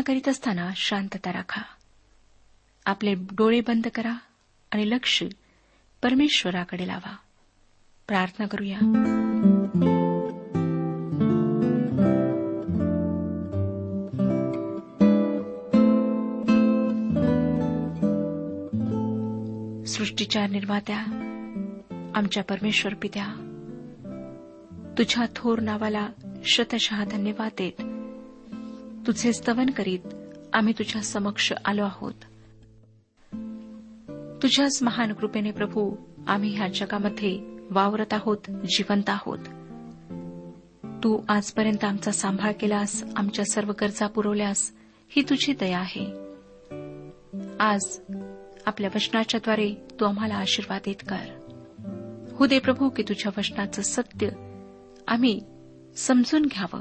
प्रार्थना करीत असताना शांतता राखा. आपले डोळे बंद करा आणि लक्ष परमेश्वराकडे लावा. प्रार्थना करूया. सृष्टीच्या निर्मात्या आमच्या परमेश्वर पित्या तुझ्या थोर नावाला शतशः धन्यवाद देत तुझे स्तवन करीत आम्ही तुझ्या समक्ष आलो आहोत. तुझ्याच महान कृपेने प्रभू आम्ही ह्या जगामध्ये वावरत आहोत जिवंत आहोत. तू आजपर्यंत आमचा सांभाळ केलास आमच्या सर्व गरजा पुरवल्यास ही तुझी दया आहे. आज आपल्या वचनाच्याद्वारे तू आम्हाला आशीर्वादित कर. हो दे प्रभू की तुझ्या वचनाचं सत्य आम्ही समजून घ्यावं.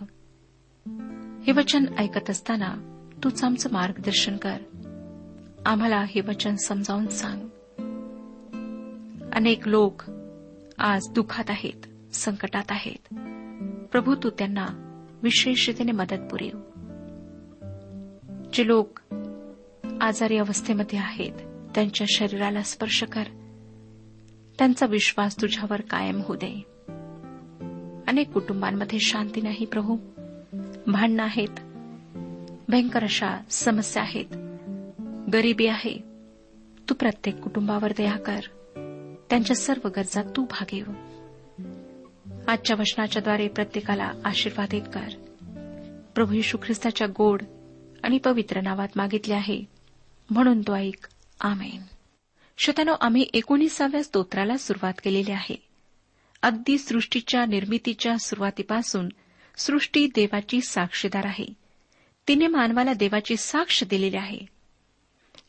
हे वचन ऐकत असताना तूच आमचं मार्गदर्शन कर. आम्हाला हे वचन समजावून सांग. अनेक लोक आज दुःखात आहेत संकटात आहेत. प्रभू तू त्यांना विशेष रीतीने मदत पुरेव. जे लोक आजारी अवस्थेमध्ये आहेत त्यांच्या शरीराला स्पर्श कर. त्यांचा विश्वास तुझ्यावर कायम होऊ दे. अनेक कुटुंबांमध्ये शांती नाही प्रभू. भांडणं आहेत. भयंकर अशा समस्या आहेत. गरिबी आहे. तू प्रत्येक कुटुंबावर दया कर. त्यांच्या सर्व गरजा तू भागेव आजच्या वचनाच्या द्वारे प्रत्येकाला आशीर्वादित कर. प्रभू यशू ख्रिस्ताच्या गोड आणि पवित्र नावात मागितले आहे. म्हणून तो ऐक. आमेन. श्रोत्यानो आम्ही एकोणीसाव्या स्तोत्राला सुरुवात केलेली आहे. अगदी सृष्टीच्या निर्मितीच्या सुरुवातीपासून सृष्टी देवाची साक्षीदार आहे. तिने मानवाला देवाची साक्ष दिलेली आहे.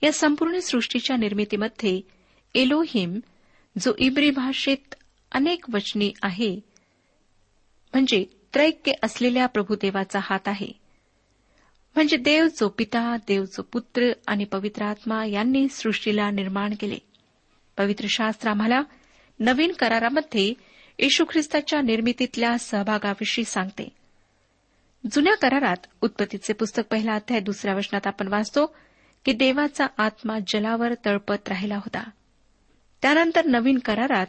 या संपूर्ण सृष्टीच्या निर्मितीमध्ये एलोहिम जो इब्री भाषेत अनेक वचनी आहे म्हणजे त्रैक्य असलेल्या प्रभुदेवाचा हात आहे. म्हणजे देव जो पिता देव जो पुत्र आणि पवित्र आत्मा यांनी सृष्टीला निर्माण केले. पवित्र शास्त्र आम्हाला नवीन करारामध्ये येशू ख्रिस्ताच्या निर्मितीतल्या सहभागाविषयी सांगते. जुन्या करारात उत्पत्तीचे पुस्तक पहिला अध्याय दुसऱ्या वचनात आपण वाचतो की देवाचा आत्मा जलावर तळपत राहिला होता. त्यानंतर नवीन करारात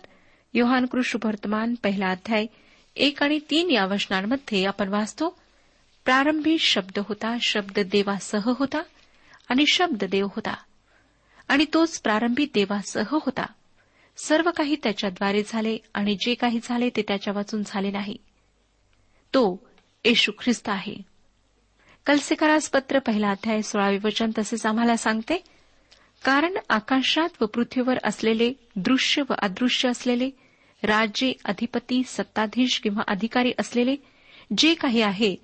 योहान वर्तमान पहिला अध्याय एक आणि तीन या वचनांमध्ये आपण वाचतो प्रारंभी शब्द होता शब्द देवासह होता आणि शब्द देव होता. आणि तोच प्रारंभी देवासह होता. सर्व काही त्याच्याद्वारे झाले आणि जे काही झाले ते त्याच्या वाचून झाले नाही. तो येशू ख्रिस्त आहे. कलसेकारास पत्र पहिला अध्याय सोळावे वचन तसेच आम्हाला सांगते कारण आकाशात व पृथ्वीवर असलेले दृश्य व अदृश्य असलेले राज्ये अधिपती सत्ताधीश किंवा अधिकारी असलेले जे काही आहे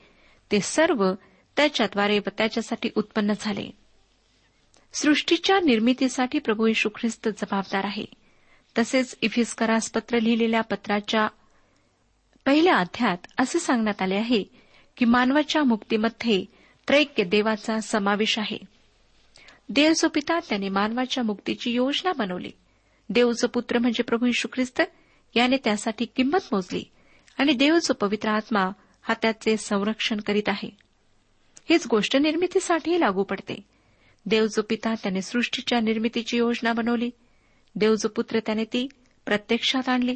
ते सर्व त्याच्याद्वारे व त्याच्यासाठी उत्पन्न झाले. सृष्टीच्या निर्मितीसाठी प्रभू येशू ख्रिस्त जबाबदार आहे. तसेच इफिस्करास पत्र लिहिलेल्या पत्राच्या पहिल्या अध्यात असे सांगण्यात आले आहे की मानवाच्या मुक्तीमध्ये त्रैक्य देवाचा समावेश आहे. देवचो पिता त्याने मानवाच्या मुक्तीची योजना बनवली. देवचो पुत्र म्हणजे प्रभू यशू ख्रिस्त याने त्यासाठी किंमत मोजली आणि देवचो पवित्र आत्मा हा त्याचे संरक्षण करीत आहे. हीच गोष्ट निर्मितीसाठीही लागू पडते. देवजो पिता त्याने सृष्टीच्या निर्मितीची योजना बनवली. देवजो पुत्र त्याने ती प्रत्यक्षात आणली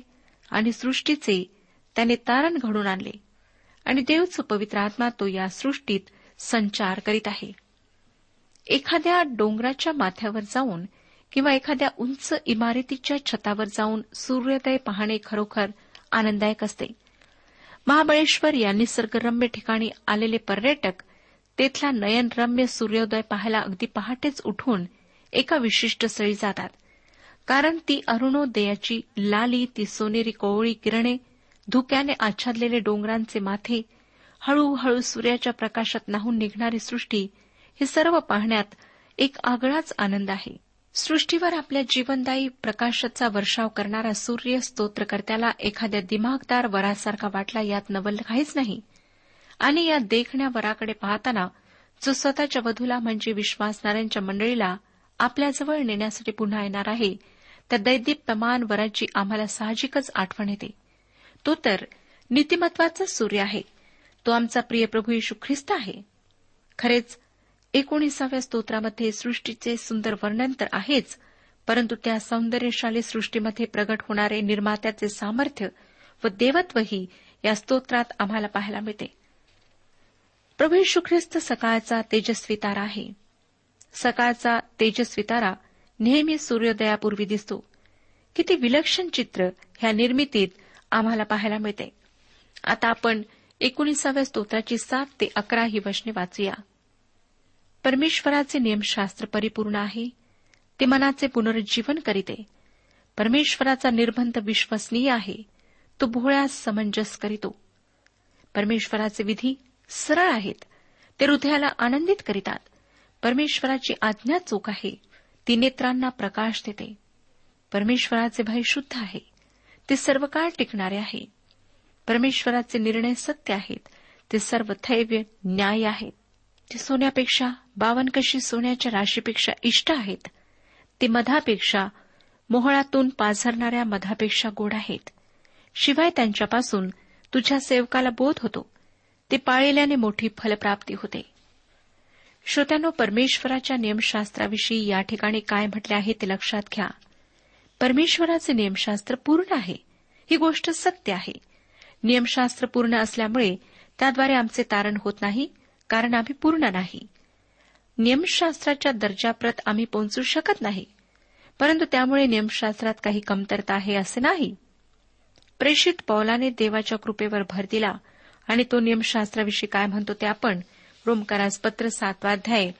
आणि सृष्टीचे त्याने तारण घडून आणले. आणि देवच पवित्र आत्मा तो या सृष्टीत संचार करीत आहे. एखाद्या डोंगराच्या माथ्यावर जाऊन किंवा एखाद्या उंच इमारतीच्या छतावर जाऊन सूर्योदय पाहणे खरोखर आनंददायक असते. महाबळेश्वर या निसर्गरम्य ठिकाणी आलेले पर्यटक तेथला नयनरम्य सूर्योदय पाहायला अगदी पहाटेच उठून एका विशिष्ट स्थळी जातात. कारण ती अरुणोदयाची लाली ती सोनेरी कोवळी किरणे धुक्याने आच्छादलेले डोंगरांचे माथे हळूहळू सूर्याच्या प्रकाशात नाहून निघणारी सृष्टी हे सर्व पाहण्यात एक आगळाच आनंद आहे. सृष्टीवर आपल्या जीवनदायी प्रकाशाचा वर्षाव करणारा सूर्य स्तोत्रकर्त्याला एखाद्या दिमागदार वरासारखा वाटला यात नवल काहीच नाही. आणि या देखण्या वराकडे पाहताना जो स्वतःच्या वधूला म्हणजे विश्वासणाऱ्यांच्या मंडळीला आपल्याजवळ नेण्यासाठी पुन्हा येणार आहे त्या दैदिप्यमान वराची आम्हाला साहजिकच आठवण येते. तो तर नीतिमत्वाचा सूर्य आहे. तो आमचा प्रिय प्रभू यशू ख्रिस्त आहे. खरेच एकोणीसाव्या स्तोत्रामध्ये सृष्टीचे सुंदर वर्णन तर आहेच परंतु त्या सौंदर्यशाली सृष्टीमध्ये प्रगट होणारे निर्मात्याचे सामर्थ्य व देवत्वही या स्तोत्रात आम्हाला पाहायला मिळते. प्रभू यशू ख्रिस्त सकाळचा तेजस्वी तारा आहे. सकाळचा तेजस्वी तारा नेहमी सूर्योदयापूर्वी दिसतो. किती विलक्षण चित्र ह्या निर्मितीत आम्हाला पाहायला मिळते. आता आपण एकोणीसाव्या स्तोत्राची सात ते अकरा ही वचने वाचूया. परमेश्वराचे नियमशास्त्र परिपूर्ण आहे. ते मनाचे पुनरुज्जीवन करीते. परमेश्वराचा निर्बंध विश्वसनीय आहे. तो भोळ्यास समंजस करीतो. परमेश्वराचे विधी सरळ आहेत. ते हृदयाला आनंदित करीतात. परमेश्वराची आज्ञा चूक आहे. ती नेत्रांना प्रकाश देते. परमेश्वराचे भय शुद्ध आहे. ते सर्व काळ टिकणारे आहे. परमेश्वराचे निर्णय सत्य आहेत. ते सर्व थैव्य न्याय आहेत. ते सोन्यापेक्षा बावनकशी सोन्याच्या राशीपेक्षा इष्ट आहेत ते मधापेक्षा मोहळातून पाझरणाऱ्या मधापेक्षा गोड आहेत. शिवाय त्यांच्यापासून तुझ्या सेवकाला बोध होतो. ते पाळलेल्याने मोठी फलप्राप्ती होते. श्रोत्यानो परमेश्वराच्या नियमशास्त्राविषयी या ठिकाणी काय म्हटले आहे ते लक्षात घ्या. परमेश्वराचे नियमशास्त्र पूर्ण आहे. ही गोष्ट सत्य आहे. नियमशास्त्र पूर्ण असल्यामुळे त्याद्वारे आमचे तारण होत नाही कारण आम्ही पूर्ण नाही. नियमशास्त्राच्या दर्जाप्रत आम्ही पोहोचू शकत नाही. परंतु त्यामुळे नियमशास्त्रात काही कमतरता आहे असे नाही. प्रेषित पौलाने देवाच्या कृपेवर भर दिला आणि तो नियमशास्त्राविषयी काय म्हणतो ते आपण रोमकारासपत्र सातवाध्याय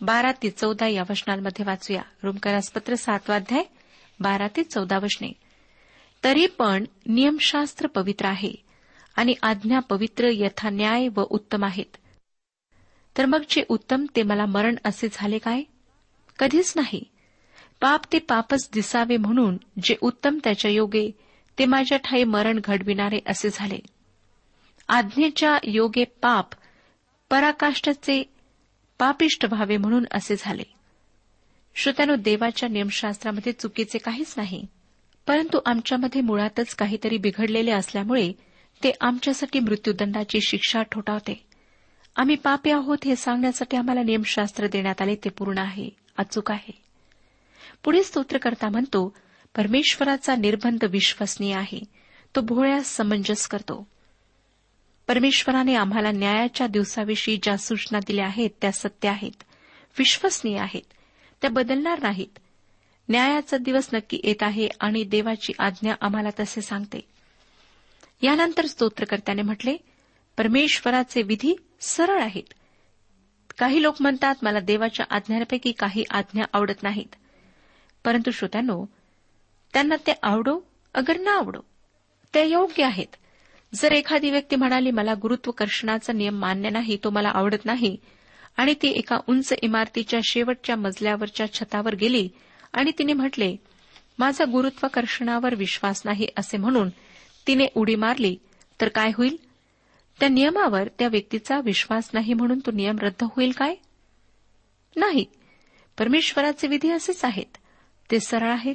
बारा ते चौदा या वचनांमध्ये वाचूया. रोमकारासपत्र सातवाध्याय बारा ते चौदा वचने. तरी पण नियमशास्त्र पवित्र आहे आणि आज्ञा पवित्र यथा न्याय व उत्तम आहेत. तर मग जे उत्तम ते मला मरण असे झाले काय? कधीच नाही. पाप ते पापच दिसावे म्हणून जे उत्तम त्याच्या योगे ते माझ्या ठाई मरण घडविणारे असे झाले. आज्ञेच्या योगे पाप पराकाष्ठाचे पापिष्ट व्हावे म्हणून असे झाले. श्रोत्यानो देवाच्या नियमशास्त्रामध्ये चुकीचे काहीच नाही. परंतु आमच्यामध्ये मुळातच काहीतरी बिघडलेले असल्यामुळे ते आमच्यासाठी मृत्यूदंडाची शिक्षा ठोठावते. आम्ही पापी आहोत हे सांगण्यासाठी आम्हाला नियमशास्त्र देण्यात आले ते पूर्ण आहे अचूक आहे. पुढे स्तोत्रकर्ता म्हणतो परमेश्वराचा निर्बंध विश्वसनीय आहे. तो भोळ्यास समंजस करतो. परमेश्वराने आम्हाला न्यायाच्या दिवसाविषयी ज्या सूचना दिल्या आहेत त्या सत्य आहेत. विश्वसनीय आहेत. त्या बदलणार नाहीत. न्यायाचा दिवस नक्की येत आहे आणि देवाची आज्ञा आम्हाला तसे सांगते. यानंतर स्तोत्रकर्त्याने म्हटले परमेश्वराचे विधी सरळ आहेत. काही लोक म्हणतात मला देवाच्या आज्ञांपैकी काही आज्ञा आवडत नाहीत. परंतु श्रोत्यानो त्यांना ते आवडो अगर ना आवडो. ते योग्य आहेत. जर एखादी व्यक्ती म्हणाली मला गुरुत्वकर्षणाचा नियम मान्य नाही तो मला आवडत नाही आणि ती एका उंच इमारतीच्या शेवटच्या मजल्यावरच्या छतावर गेली आणि तिने म्हटले माझा गुरुत्वाकर्षणावर विश्वास नाही असे म्हणून तिने उडी मारली. तर काय होईल? त्या नियमावर त्या व्यक्तीचा विश्वास नाही म्हणून तो नियम रद्द होईल काय? नाही. परमेश्वराचे विधी असेच आहेत. ते सरळ आहेत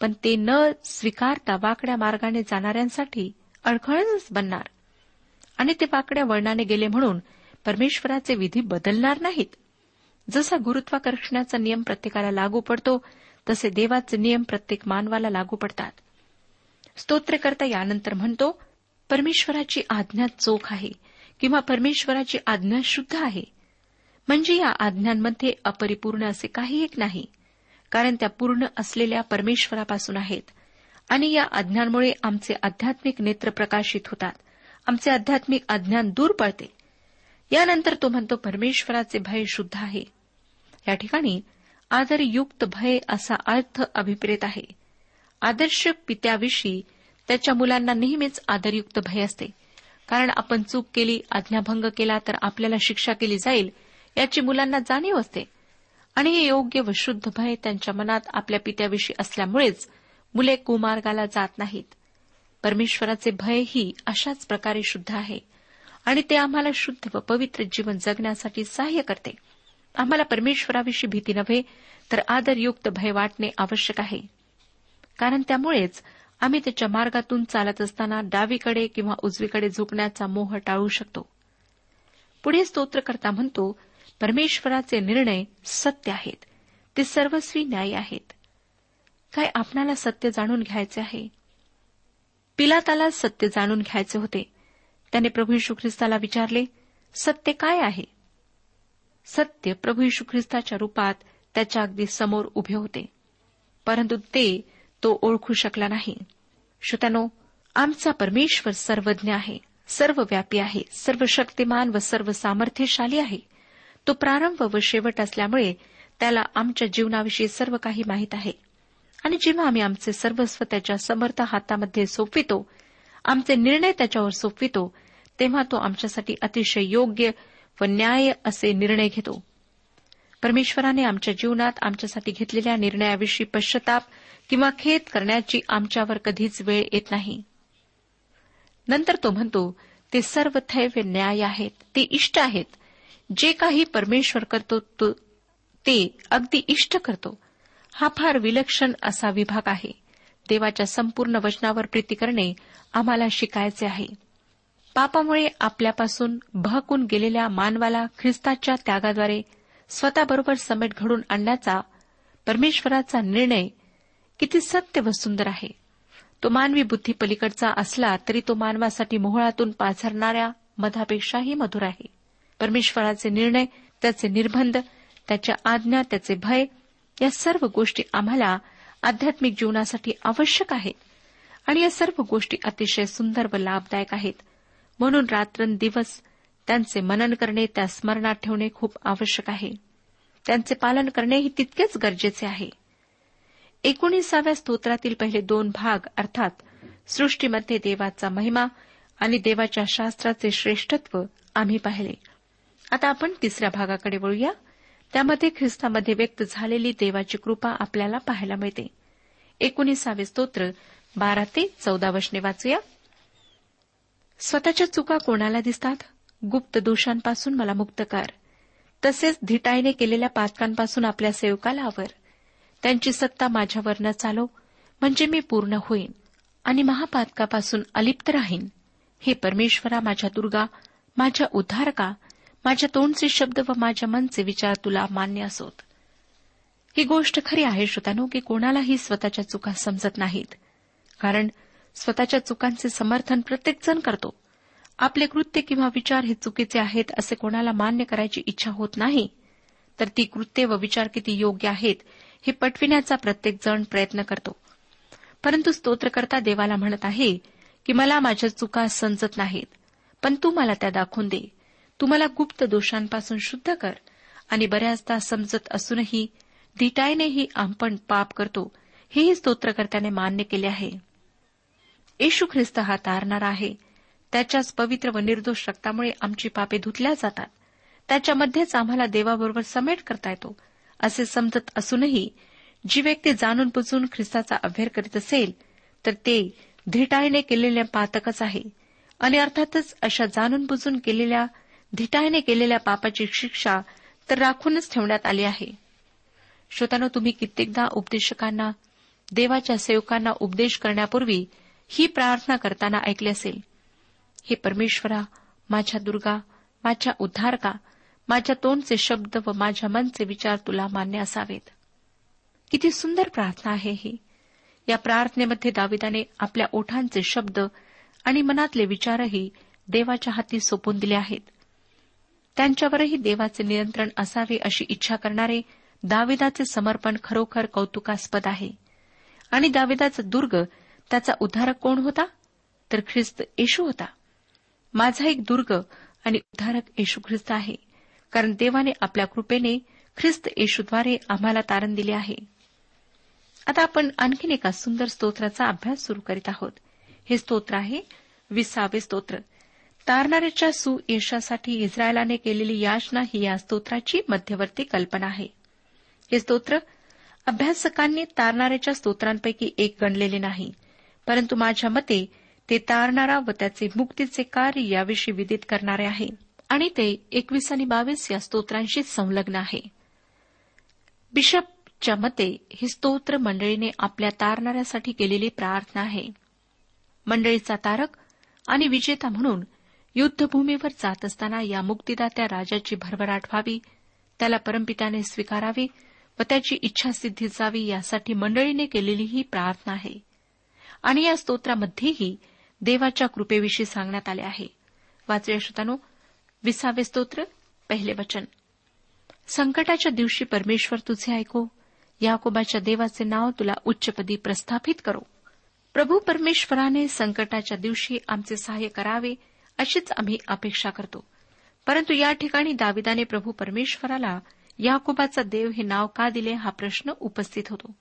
पण ते न स्वीकारता वाकड्या मार्गाने जाणाऱ्यांसाठी अडखळच बनणार. आणि ते वाकड्या वळणाने गेले म्हणून परमेश्वराचे विधी बदलणार नाहीत. जसा गुरुत्वाकर्षणाचा नियम प्रत्येकाला लागू पडतो तसे देवाचे नियम प्रत्येक मानवाला लागू पडतात. स्तोत्रकर्ता यानंतर म्हणतो परमेश्वराची आज्ञा चोख आहे किंवा परमेश्वराची आज्ञा शुद्ध आहे. म्हणजे या आज्ञांमध्ये अपरिपूर्ण असे काही एक नाही कारण त्या पूर्ण असलेल्या परमेश्वरापासून आहेत आणि या आज्ञांमुळे आमचे आध्यात्मिक नेत्र प्रकाशित होतात. आमचे आध्यात्मिक अज्ञान दूर पडते यानंतर तो म्हणतो परमेश्वराचे भय शुद्ध आहे. या ठिकाणी आदरयुक्त भय असा अर्थ अभिप्रेत आहे. आदर्श पित्याविषयी त्याच्या मुलांना नेहमीच आदरयुक्त भय असते. कारण आपण चूक केली आज्ञाभंग केला तर आपल्याला शिक्षा केली जाईल याची मुलांना जाणीव असते. आणि हे योग्य व शुद्ध भय त्यांच्या मनात आपल्या पित्याविषयी असल्यामुळेच मुले कुमार्गाला जात नाहीत. परमेश्वराचे भयही अशाच प्रकारे शुद्ध आहे. आणि ते आम्हाला शुद्ध व पवित्र जीवन जगण्यासाठी सहाय्य करते. आम्हाला परमेश्वराविषयी भीती नव्हे तर आदरयुक्त भय वाटणे आवश्यक आहे. कारण त्यामुळेच आम्ही त्याच्या मार्गातून चालत असताना डावीकडे किंवा उजवीकडे झुकण्याचा मोह टाळू शकतो. पुढे स्तोत्रकर्ता म्हणतो परमेश्वराचे निर्णय सत्य आहेत. ते सर्वस्वी न्याय आहेत. काय आपणाला सत्य जाणून घ्यायचे आहे? पिलाताला सत्य जाणून घ्यायचे होते. त्याने प्रभू यशू ख्रिस्ताला विचारले सत्य काय आहे? सत्य प्रभू यशू ख्रिस्ताच्या रूपात त्याच्या अगदी समोर उभे होते परंतु ते तो ओळखू शकला नाही. श्रोत्यानो आमचा परमेश्वर सर्वज्ञ आहे सर्वव्यापी आहे सर्व शक्तिमान व सर्व सामर्थ्यशाली आहे. तो प्रारंभ व शेवट असल्यामुळे त्याला आमच्या जीवनाविषयी सर्व काही माहीत आहे. आणि जेव्हा आम्ही आमचे सर्वस्व त्याच्या समर्थ हातामध्ये सोपवितो आमचे निर्णय त्याच्यावर सोपवितो तेव्हा तो आमच्यासाठी अतिशय योग्य व न्याय असे निर्णय घेतो. परमेश्वराने आमच्या जीवनात आमच्यासाठी घेतलेल्या निर्णयाविषयी पश्चाताप किंवा खेद करण्याची आमच्यावर कधीच वेळ येत नाही. नंतर तो म्हणतो ते सर्व थैव्य न्याय आहेत ते इष्ट आहेत. जे काही परमेश्वर करतो तो ते अगदी इष्ट करतो. हा फार विलक्षण असा विभाग आहे. देवाच्या संपूर्ण वचनावर प्रीती करणे आम्हाला शिकायचे आहे. पापामुळे आपल्यापासून बहकून गेलेल्या मानवाला ख्रिस्ताच्या त्यागाद्वारे स्वतःबरोबर समेट घडून आणण्याचा परमेश्वराचा निर्णय किती सत्य व सुंदर आहे. तो मानवी बुद्धी पलीकडचा असला तरी तो मानवासाठी मोहळातून पाझरणाऱ्या मधापेक्षाही मधुर आहे. परमेश्वराचे निर्णय त्याचे निर्बंध त्याच्या आज्ञा त्याचे भय या सर्व गोष्टी आम्हाला आध्यात्मिक जीवनासाठी आवश्यक आहेत. आणि या सर्व गोष्टी अतिशय सुंदर व लाभदायक आहेत. म्हणून रात्रंदिवस त्यांचे मनन करणे त्या स्मरणात ठेवणे खूप आवश्यक आहे. त्यांचे पालन करणेही तितकेच गरजेचे आहे. एकोणीसाव्या स्तोत्रातील पहिले दोन भाग अर्थात सृष्टीमध्ये देवाचा महिमा आणि देवाच्या शास्त्राचे श्रेष्ठत्व आम्ही पाहिले. आता आपण तिसऱ्या भागाकडे वळूया. त्यामध्ये ख्रिस्तामध्ये व्यक्त झालेली देवाची कृपा आपल्याला पाहायला मिळते. एकोणीसावे स्तोत्र बारा ते चौदा वशने वाचूया. स्वतःच्या चुका कोणाला दिसतात? गुप्त दोषांपासून मला मुक्त कर. तसेच धिटाईने केलेल्या पातकांपासून आपल्या सेवकाला आवर त्यांची सत्ता माझ्यावर न चालो म्हणजे मी पूर्ण होईन आणि महापातकापासून अलिप्त राहीन. हे परमेश्वरा माझ्या दुर्गा माझ्या उद्धारका माझ्या तोंडचे शब्द व माझ्या मनचे विचार तुला मान्य असोत. ही गोष्ट खरी आहे श्रोतानो की कोणालाही स्वतःच्या चुका समजत नाहीत. कारण स्वतःच्या चुकांचे समर्थन प्रत्येकजण करतो. आपले कृत्य किंवा विचार हे चुकीचे आहेत असे कोणाला मान्य करायची इच्छा होत नाही तर ती कृत्य व विचार किती योग्य आहेत हे पटविण्याचा प्रत्येकजण प्रयत्न करतो. परंतु स्तोत्रकर्ता देवाला म्हणत आहे की मला माझ्या चुका समजत नाहीत पण तू मला त्या दाखवून दे. तू मला गुप्त दोषांपासून शुद्ध कर आणि बऱ्याचदा समजत असूनही धिटाईनेही आपण पाप करतो हेही स्तोत्रकर्त्याने मान्य केले आहे. येशू ख्रिस्त हा तारणारा आहे. त्याच्याच पवित्र व निर्दोष रक्तामुळे आमची पापे धुतल्या जातात. त्याच्यामध्येच आम्हाला देवाबरोबर समेट करता येतो. असे समजत असूनही जी व्यक्ती जाणून बुजून ख्रिस्ताचा अभ्यार करीत असेल तर ते धिटाईने केलेल्या पातकच आहे. आणि अर्थातच अशा जाणून बुजून केलेल्या धिटाईने केलेल्या पापाची शिक्षा तर राखूनच ठेवण्यात आली आहे. श्रोतानो तुम्ही कित्येकदा उपदेशकांना देवाच्या सेवकांना उपदेश करण्यापूर्वी ही प्रार्थना करताना ऐकली असेल. हे परमेश्वरा माझ्या दुर्गा माझ्या उद्धारका माझ्या तोंडचे शब्द व माझ्या मनचे विचार तुला मान्य असावेत. किती सुंदर प्रार्थना आहे ही. या प्रार्थनेमध्ये दाविदाने आपल्या ओठांचे शब्द आणि मनातले विचारही देवाच्या हाती सोपून दिले आहेत. त्यांच्यावरही देवाचे नियंत्रण असावे अशी इच्छा करणारे दाविदाचे समर्पण खरोखर कौतुकास्पद आहे. आणि दाविदाचं दुर्ग त्याचा उद्धारक कोण होता? तर ख्रिस्त येशू होता. माझा एक दुर्ग आणि उद्धारक येशू ख्रिस्त आहे. कारण देवाने आपल्या कृपेने ख्रिस्त येशूद्वारे आम्हाला तारण दिले आहे. आता आपण आणखीन एका सुंदर स्तोत्राचा अभ्यास सुरू करीत आहोत. हे स्तोत्र आहे विसावे स्तोत्र. तारणाऱ्याच्या सुयशासाठी इस्रायलाने केलेली याचना ही या स्तोत्राची मध्यवर्ती कल्पना आहे. हे स्तोत्र अभ्यासकांनी तारणाऱ्याच्या स्तोत्रांपैकी एक गणलेले नाही. परंतु माझ्या मते ते तारणारा व त्याचे मुक्तीचे कार्य याविषयी विदित करणारे आहे. आणि ते एकवीस आणि बावीस या स्तोत्रांशी संलग्न आहे. बिशपच्या मते हे स्तोत्र मंडळीने आपल्या तारणाऱ्यासाठी केलेली प्रार्थना आहे. मंडळीचा तारक आणि विजेता म्हणून युद्धभूमीवर जात असताना या मुक्तीदात्या राजाची भरभराट व्हावी त्याला परमपिताने स्वीकारावी व त्याची इच्छासिद्धी जावी यासाठी मंडळीने केलेली ही प्रार्थना आहे. आणि या स्तोत्रामध्येही देवाच्या कृपेविषयी सांगण्यात आले आहे. वाचूया श्रोतानो विसावे स्तोत्र पहिले वचन. संकटाच्या दिवशी परमेश्वर तुझे ऐको याकोबाच्या देवाचे नाव तुला उच्चपदी प्रस्थापित करो. प्रभू परमेश्वराने संकटाच्या दिवशी आमचे सहाय्य करावे अशीच आम्ही अपेक्षा करतो. परंतु या ठिकाणी दाविदाने प्रभू परमेश्वराला याकोबाचा देव हे नाव का दिले हा प्रश्न उपस्थित होतो.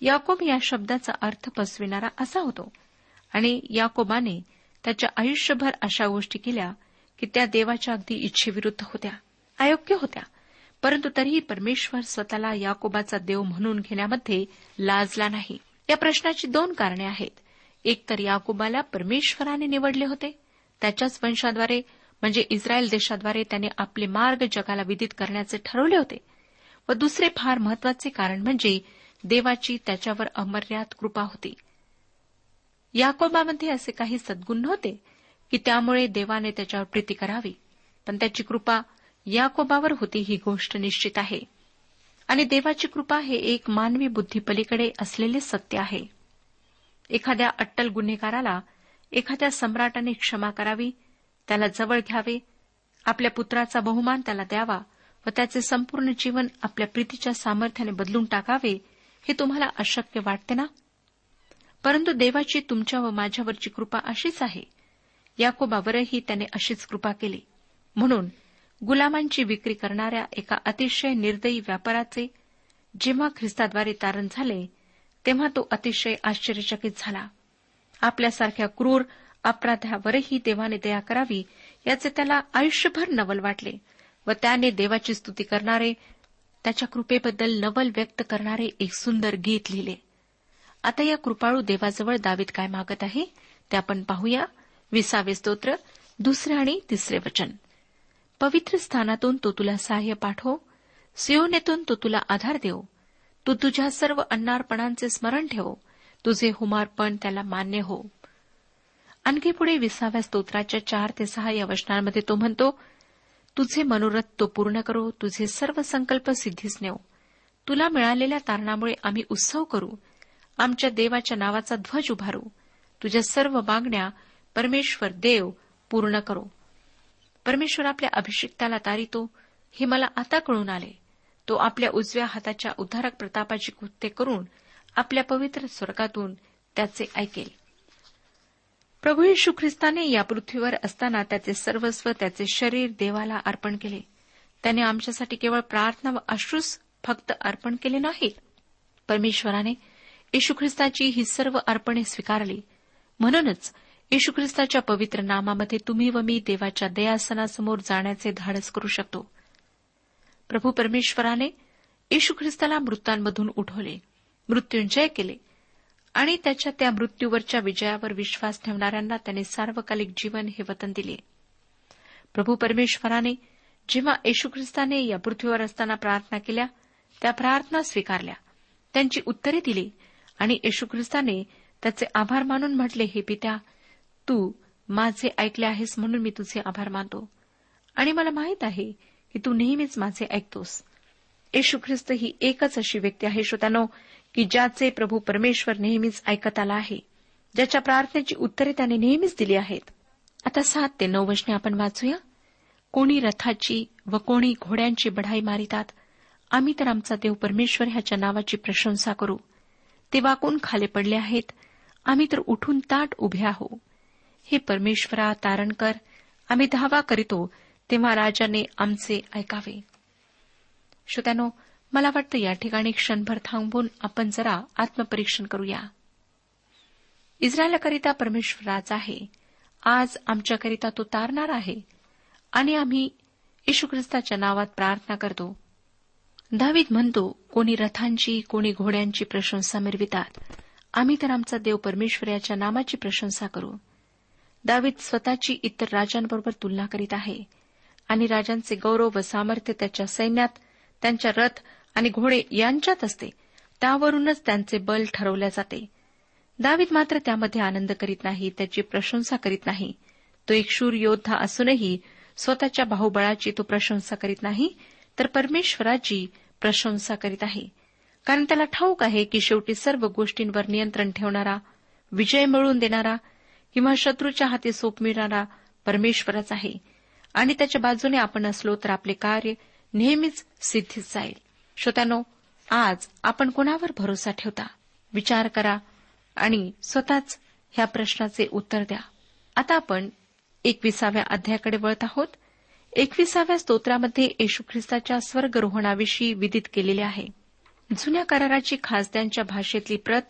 याकोब या शब्दाचा अर्थ पसविणारा असा होतो. आणि याकोबाने त्याच्या आयुष्यभर अशा गोष्टी केल्या की त्या देवाच्या अगदी इच्छेविरुद्ध होत्या अयोग्य होत्या. परंतु तरीही परमेश्वर स्वतःला याकोबाचा देव म्हणून घेण्यामध्ये लाजला नाही. या प्रश्नाची दोन कारणे आहेत. एक तर याकोबाला परमेश्वराने निवडले होते. त्याच्याच वंशाद्वारे म्हणजे इस्रायल देशाद्वारे त्याने आपले मार्ग जगाला विदित करण्याचे ठरवले होते. व दुसरे फार महत्त्वाचे कारण म्हणजे देवाची त्याच्यावर अमर्याद कृपा होती. याकोबामध्ये असे काही सद्गुण नव्हते की त्यामुळे देवाने त्याच्यावर प्रीती करावी. पण त्याची कृपा याकोबावर होती ही गोष्ट निश्चित आहे. आणि देवाची कृपा हे एक मानवी बुद्धीपलीकडे असलेले सत्य आहे. एखाद्या अट्टल गुन्हेगाराला एखाद्या सम्राटाने क्षमा करावी त्याला जवळ घ्यावे आपल्या पुत्राचा बहुमान त्याला द्यावा व व त्याचे संपूर्ण जीवन आपल्या प्रीतीच्या सामर्थ्याने बदलून टाकावे हे तुम्हाला अशक्य वाटते ना? परंतु देवाची तुमच्या व माझ्यावरची कृपा अशीच आहे. याकोबावरही त्याने अशीच कृपा केली. म्हणून गुलामांची विक्री करणाऱ्या एका अतिशय निर्दयी व्यापाराचे जेव्हा ख्रिस्ताद्वारे तारण झाले तेव्हा तो अतिशय आश्चर्यचकित झाला. आपल्यासारख्या क्रूर अपराध्यावरही देवाने दया करावी याचे त्याला आयुष्यभर नवल वाटले व त्याने देवाची स्तुती करणारे त्याच्या कृपेबद्दल नवल व्यक्त करणारे एक सुंदर गीत लिहिले. आता या कृपाळू देवाजवळ दावीत काय मागत आहे ते आपण पाहूया. विसावे स्तोत्र दुसरे आणि तिसरे वचन. पवित्र स्थानातून तो तुला सहाय्य पाठव. सिओनेतून तो तुला आधार देव. तू तुझ्या सर्व अन्नार्पणांचे स्मरण ठेव. तुझे हुमारपण त्याला मान्य हो. आणखी पुढे विसाव्या स्तोत्राच्या चार ते सहा या वचनांमध्ये तो म्हणतो तुझे मनोरथ तो पूर्ण करो तुझे सर्व संकल्प सिद्धीस नेऊ. तुला मिळालेल्या तारणामुळे आम्ही उत्सव करू. आमच्या देवाच्या नावाचा ध्वज उभारू. तुझ्या सर्व मागण्या परमेश्वर देव पूर्ण करो. परमेश्वर आपल्या अभिषिक्ताला तारितो हे मला आता कळून आले. तो आपल्या उजव्या हाताच्या उद्धारक प्रतापाची कृत्य करून आपल्या पवित्र स्वर्गातून त्याचे ऐकेल. प्रभू येशू ख्रिस्ताने या पृथ्वीवर असताना त्याचे सर्वस्व त्याचे शरीर देवाला अर्पण केले. त्याने आमच्यासाठी केवळ प्रार्थना व अश्रूस फक्त अर्पण केले नाही परमेश्वराने येशू ख्रिस्ताची ही सर्व अर्पणे स्वीकारली. म्हणूनच येशू ख्रिस्ताच्या पवित्र नामामध्ये तुम्ही व मी देवाच्या दयासनासमोर जाण्याचे धाडस करू शकतो. प्रभू परमेश्वराने येशू ख्रिस्ताला मृतांमधून उठवले. मृत्यूंजय केले. आणि त्याच्या त्या मृत्यूवरच्या विजयावर विश्वास ठेवणाऱ्यांना त्याने सार्वकालिक जीवन हे वतन दिले. प्रभू परमेश्वराने जेव्हा येशू ख्रिस्ताने या पृथ्वीवर असताना प्रार्थना केल्या त्या प्रार्थना स्वीकारल्या. त्यांची उत्तरे दिली आणि येशू ख्रिस्ताने त्याचे आभार मानून म्हटले हे पित्या तू माझे ऐकले आहेस म्हणून मी तुझे आभार मानतो. आणि मला माहीत आहे की तू नेहमीच माझे ऐकतोस. येशू ख्रिस्त ही एकच अशी व्यक्ती आहे श्रोत्यानो की ज्याचे प्रभू परमेश्वर नेहमीच ऐकत आला आहे ज्याच्या प्रार्थनेची उत्तरे त्याने नेहमीच दिली आहेत. आता सात ते नऊ वचने आपण वाचूया. कोणी रथाची व कोणी घोड्यांची बढाई मारितात आम्ही तर आमचा देव परमेश्वर ह्याच्या नावाची प्रशंसा करू. ते वाकून खाली पडले आहेत आम्ही तर उठून ताट उभे आहो. हे परमेश्वरा तारण कर आम्ही धावा करीतो तेव्हा राजाने आमचे ऐकावे. श्रोत्यानो मला वाटतं या ठिकाणी क्षणभर थांबून आपण जरा आत्मपरीक्षण करूया. इस्रायलाकरिता परमेश्वराच आहे. आज आमच्याकरिता तो तारणार आहे. आणि आम्ही येशू ख्रिस्ताच्या नावात प्रार्थना करतो. दावीद म्हणतो कोणी रथांची कोणी घोड्यांची प्रशंसा मिरवितात. आम्ही तर आमचा देव परमेश्वर याच्या नामाची प्रशंसा करू. दावीद स्वतःची इतर राजांबरोबर तुलना करीत आहे. आणि राजांचे गौरव व सामर्थ्य त्याच्या सैन्यात त्यांच्या रथ आणि घोडे यांच्यात असते. त्यावरूनच त्यांचे बल ठरवले जाते. दावीद मात्र त्यामध्ये आनंद करीत नाही त्याची प्रशंसा करीत नाही. तो एक शूर योद्धा असूनही स्वतःच्या बाहुबळाची तो प्रशंसा करीत नाही तर परमेश्वराची प्रशंसा करीत आहे. कारण त्याला ठाऊक आहे की शेवटी सर्व गोष्टींवर नियंत्रण ठेवणारा विजय मिळवून देणारा किंवा शत्रूच्या हाती सोप मिळणारा परमेश्वरच आहे. आणि त्याच्या बाजूने आपण असलो तर आपले कार्य नेहमीच सिद्धीत जाईल. श्रोत्यानो आज आपण कोणावर भरोसा ठेवता? विचार करा आणि स्वतःच ह्या प्रश्नाचे उत्तर द्या. आता आपण एकविसाव्या अध्यायाकडे वळत आहोत. एकविसाव्या स्तोत्रामध्ये येशू ख्रिस्ताच्या स्वर्गरोहणाविषयी विदित केलेले आहे. जुन्या कराराची खासद्यांच्या भाषेतली प्रत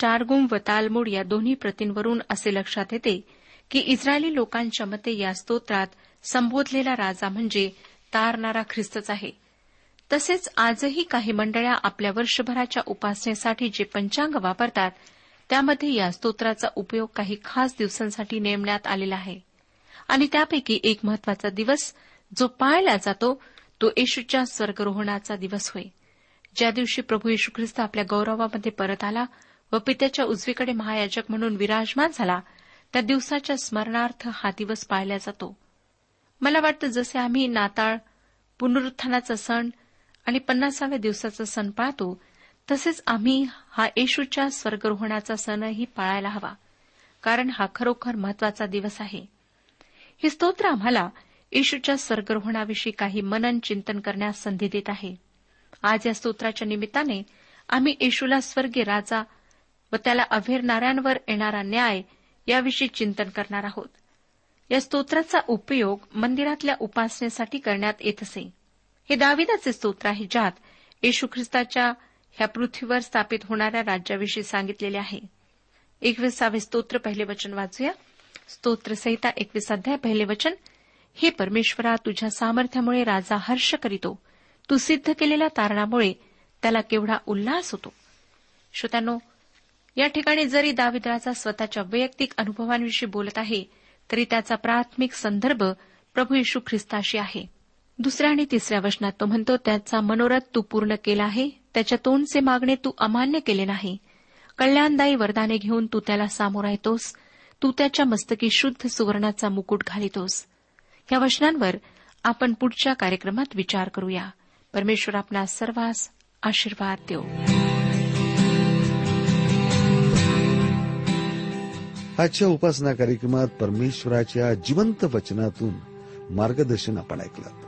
टारगुम व तालमूड या दोन्ही प्रतींवरून असे लक्षात येते की इस्रायली लोकांच्या मते या स्तोत्रात संबोधलेला राजा म्हणजे तारणारा ख्रिस्तच आहे. तसेच आजही काही मंडळ्या आपल्या वर्षभराच्या उपासनेसाठी जे पंचांग वापरतात त्यामध्ये या स्तोत्राचा उपयोग काही खास दिवसांसाठी नेमण्यात आलेला आहे. आणि त्यापैकी एक महत्त्वाचा दिवस जो पाळला जातो तो येशूच्या स्वर्गरोहणाचा दिवस होय. ज्या दिवशी प्रभू येशू ख्रिस्त आपल्या गौरवामध्ये परत आला व पित्याच्या उजवीकडे महायाजक म्हणून विराजमान झाला त्या दिवसाच्या स्मरणार्थ हा दिवस पाळला जातो. मला वाटतं जसे आम्ही नाताळ पुनरुत्थानाचा सण आणि पन्नासाव्या दिवसाचा सण पाळतो तसेच आम्ही हा येशूच्या स्वर्गरोहणाचा सणही पाळायला हवा कारण हा खरोखर महत्त्वाचा दिवस आहे. हे स्तोत्र आम्हाला येशूच्या स्वर्गरोहणाविषयी काही मनन चिंतन करण्यास संधी देत आहे. आज या स्तोत्राच्या निमित्ताने आम्ही येशूला स्वर्गीय राजा व त्याला अभेरणाऱ्यांवर येणारा न्याय याविषयी चिंतन करणार आहोत. या स्तोत्राचा उपयोग मंदिरातल्या उपासनेसाठी करण्यात येत असे. हे दाविदाचे स्तोत्र आहे ज्यात येशू ख्रिस्ताच्या ह्या पृथ्वीवर स्थापित होणाऱ्या राज्याविषयी सांगितलेले आहे. एकविसावे स्तोत्र पहिले वचन वाचूया. स्तोत्रसहिता एकवीस अध्याय पहिले वचन हे परमेश्वरा तुझ्या सामर्थ्यामुळे राजा हर्ष करीतो. तू सिद्ध केलेल्या तारणामुळे त्याला केवढा उल्हास होतो. श्रोत्यानो या ठिकाणी जरी दाविद्राचा स्वतःच्या वैयक्तिक अनुभवांविषयी बोलत आहे तरी त्याचा प्राथमिक संदर्भ प्रभू येशू ख्रिस्ताशी आहे. दुसऱ्या आणि तिसऱ्या वचनात तो म्हणतो त्याचा मनोरथ तू पूर्ण केला आहे त्याच्या तोंडचे मागणे तू अमान्य केले नाही. कल्याणदायी वरदाने घेऊन तू त्याला सामोरा येतोस तू त्याच्या मस्तकी शुद्ध सुवर्णाचा मुकुट घालितोस. या वचनांवर आपण पुढच्या कार्यक्रमात विचार करूया. परमेश्वर आपला सर्वांस आशीर्वाद देऊ आजच्या उपासना कार्यक्रमात परमेश्वराच्या जिवंत वचनातून मार्गदर्शन आपण ऐकलं.